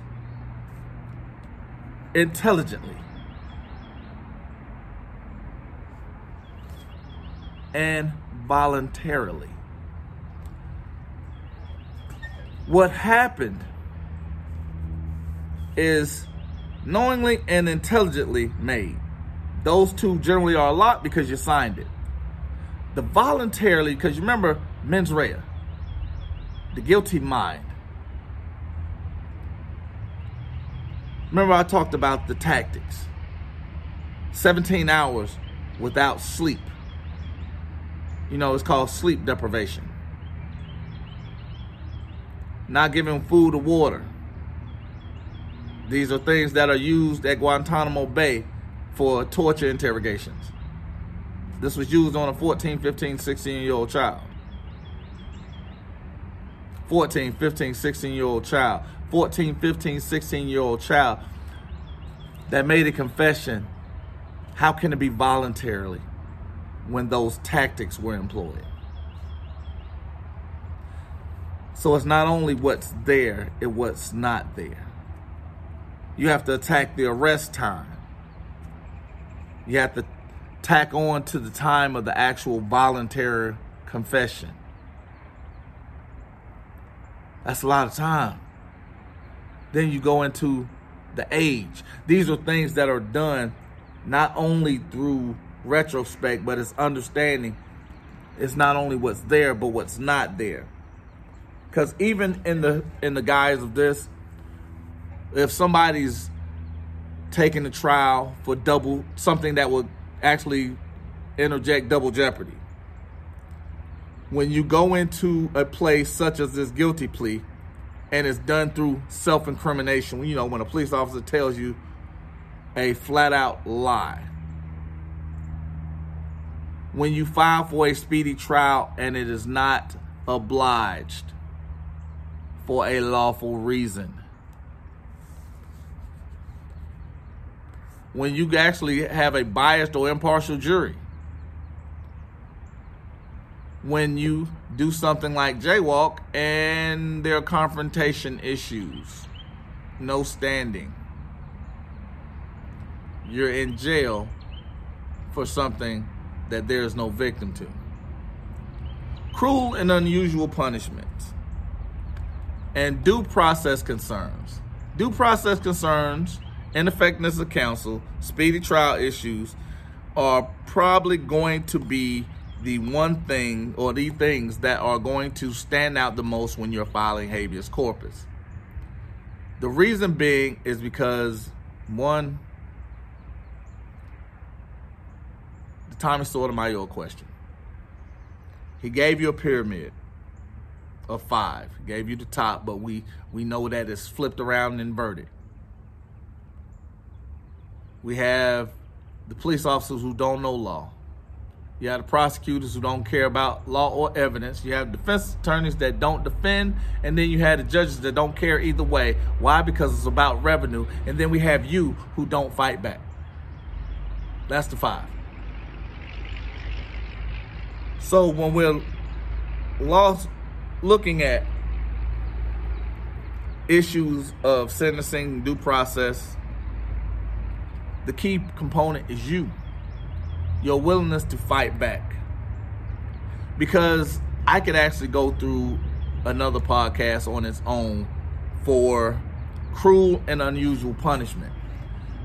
intelligently. And voluntarily. What happened is knowingly and intelligently made. Those two generally are a lot because you signed it. The voluntarily, because you remember mens rea, the guilty mind. Remember, I talked about the tactics 17 hours without sleep. You know, it's called sleep deprivation not giving food or water. These are things that are used at Guantanamo Bay for torture interrogations. This was used on a 14, 15, 16 year old child. 14, 15, 16 year old child. 14, 15, 16 year old child that made a confession. How can it be voluntarily when those tactics were employed? So it's not only what's there, it's what's not there. You have to attack the arrest time. You have to tack on to the time of the actual voluntary confession. That's a lot of time. Then you go into the age. These are things that are done not only through retrospect, but it's understanding it's not only what's there, but what's not there. Because even in the in the guise of this, if somebody's taking a trial for double something that would actually interject double jeopardy, when you go into a place such as this guilty plea, and it's done through self-incrimination, you know, when a police officer tells you a flat-out lie. When you file for a speedy trial and it is not obliged for a lawful reason. When you actually have a biased or impartial jury, when you do something like jaywalk and there are confrontation issues, no standing, you're in jail for something that there is no victim to. Cruel and unusual punishments and due process concerns. Due process concerns, ineffectiveness of counsel, speedy trial issues are probably going to be the one thing or the things that are going to stand out the most when you're filing habeas corpus. The reason being is because one, the Tommy Sotomayor question. He gave you a pyramid of five. Gave you the top, but we, we know that it's flipped around and inverted. We have the police officers who don't know law. You have the prosecutors who don't care about law or evidence. You have defense attorneys that don't defend. And then you have the judges that don't care either way. Why? Because it's about revenue. And then we have you who don't fight back. That's the five. So when we're lost looking at issues of sentencing, due process, the key component is you. your willingness to fight back. Because I could actually go through another podcast on its own for cruel and unusual punishment.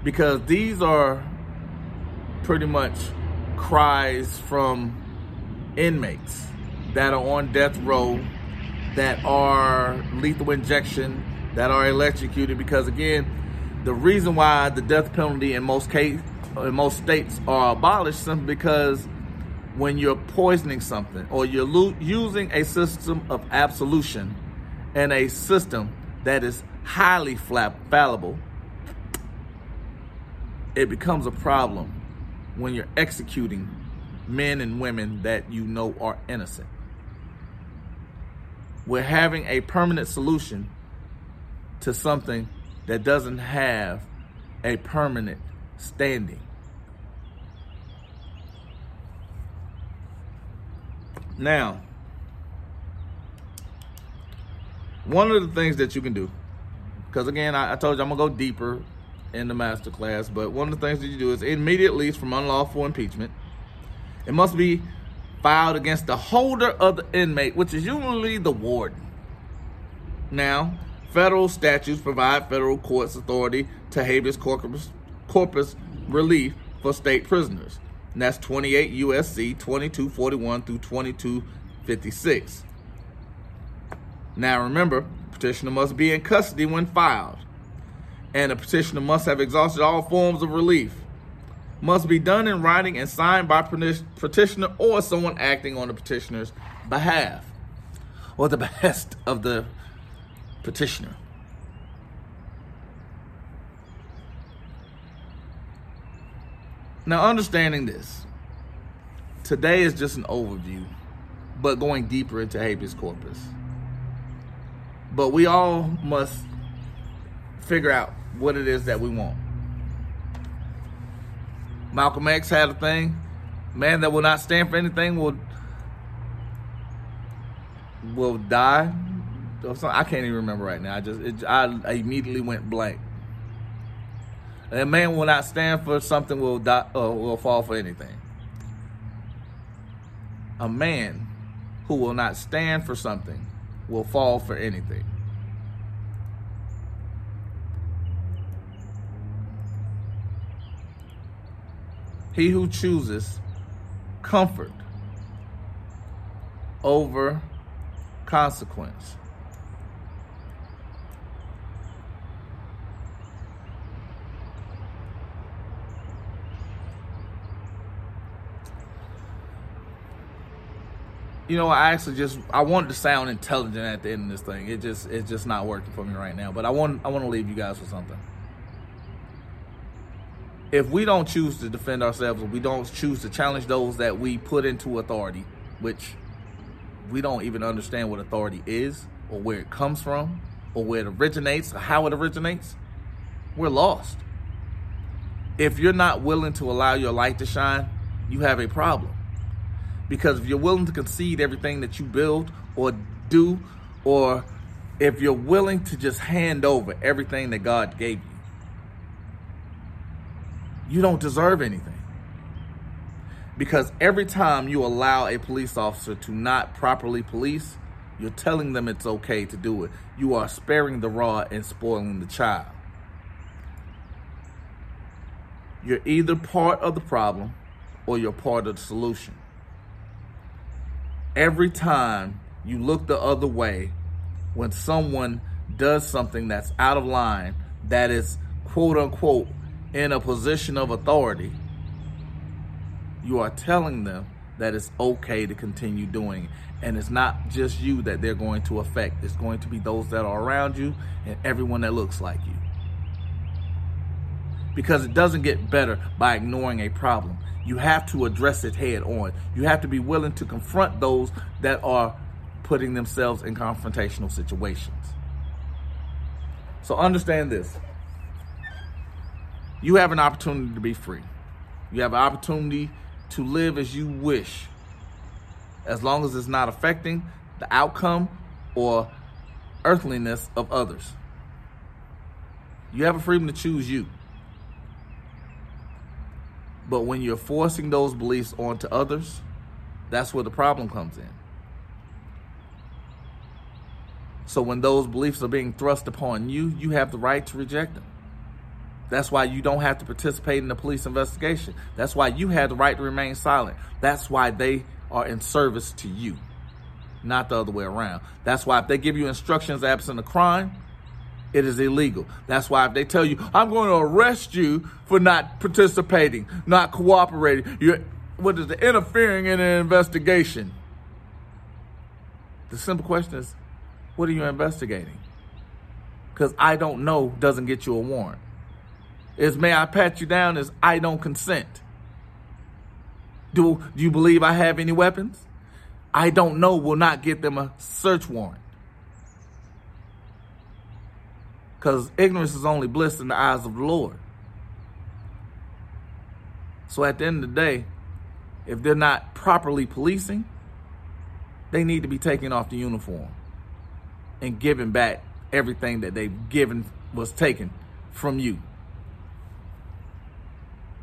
Because these are pretty much cries from inmates that are on death row, that are lethal injection, that are electrocuted. Because again, the reason why the death penalty in most case in most states are abolished simply because when you're poisoning something or you're lo- using a system of absolution and a system that is highly fallible, it becomes a problem when you're executing men and women that you know are innocent. We're having a permanent solution to something that doesn't have a permanent standing. Now, one of the things that you can do, because again, I, I, told you I'm gonna go deeper in the master class, but one of the things that you do is immediate release from unlawful impeachment. It must be filed against the holder of the inmate, which is usually the warden. Now, federal statutes provide federal courts authority to habeas corpus, corpus relief for state prisoners. And that's 28 USC 2241 through 2256. Now remember, petitioner must be in custody when filed, and the petitioner must have exhausted all forms of relief. Must be done in writing and signed by petitioner or someone acting on the petitioner's behalf or the [LAUGHS] behest of the petitioner. Now, understanding this, today is just an overview, but going deeper into habeas corpus. But we all must figure out what it is that we want. Malcolm X had a thing. Man that will not stand for anything will will die. I can't even remember right now. I just it, I, immediately went blank. A man will not stand for something will die uh, will fall for anything. A man who will not stand for something will fall for anything. He who chooses comfort over consequence you know, I actually just I wanted to sound intelligent at the end of this thing. It just it's just not working for me right now. But I want I want to leave you guys with something. If we don't choose to defend ourselves, we don't choose to challenge those that we put into authority, which we don't even understand what authority is or where it comes from or where it originates or how it originates, we're lost. If you're not willing to allow your light to shine, you have a problem. Because if you're willing to concede everything that you build or do, or if you're willing to just hand over everything that God gave you, you don't deserve anything. Because every time you allow a police officer to not properly police, you're telling them it's okay to do it. You are sparing the rod and spoiling the child. You're either part of the problem or you're part of the solution every time you look the other way when someone does something that's out of line, that is quote unquote in a position of authority, you are telling them that it's okay to continue doing it. And it's not just you that they're going to affect, it's going to be those that are around you and everyone that looks like you. Because it doesn't get better by ignoring a problem you have to address it head on. You have to be willing to confront those that are putting themselves in confrontational situations. So understand this. You have an opportunity to be free. You have an opportunity to live as you wish, as long as it's not affecting the outcome or earthliness of others. You have a freedom to choose you. But when you're forcing those beliefs onto others, that's where the problem comes in. So when those beliefs are being thrust upon you, you have the right to reject them. That's why you don't have to participate in the police investigation. That's why you have the right to remain silent. That's why they are in service to you, not the other way around. That's why if they give you instructions absent a crime, it is illegal. That's why if they tell you, I'm going to arrest you for not participating, not cooperating, you're, what is the interfering in an investigation? The simple question is, what are you investigating? Because I don't know doesn't get you a warrant. Is may I pat you down is I don't consent. Do, do you believe I have any weapons? I don't know will not get them a search warrant. Because ignorance is only bliss in the eyes of the Lord. So at the end of the day, if they're not properly policing, they need to be taking off the uniform and giving back everything that they've given was taken from you.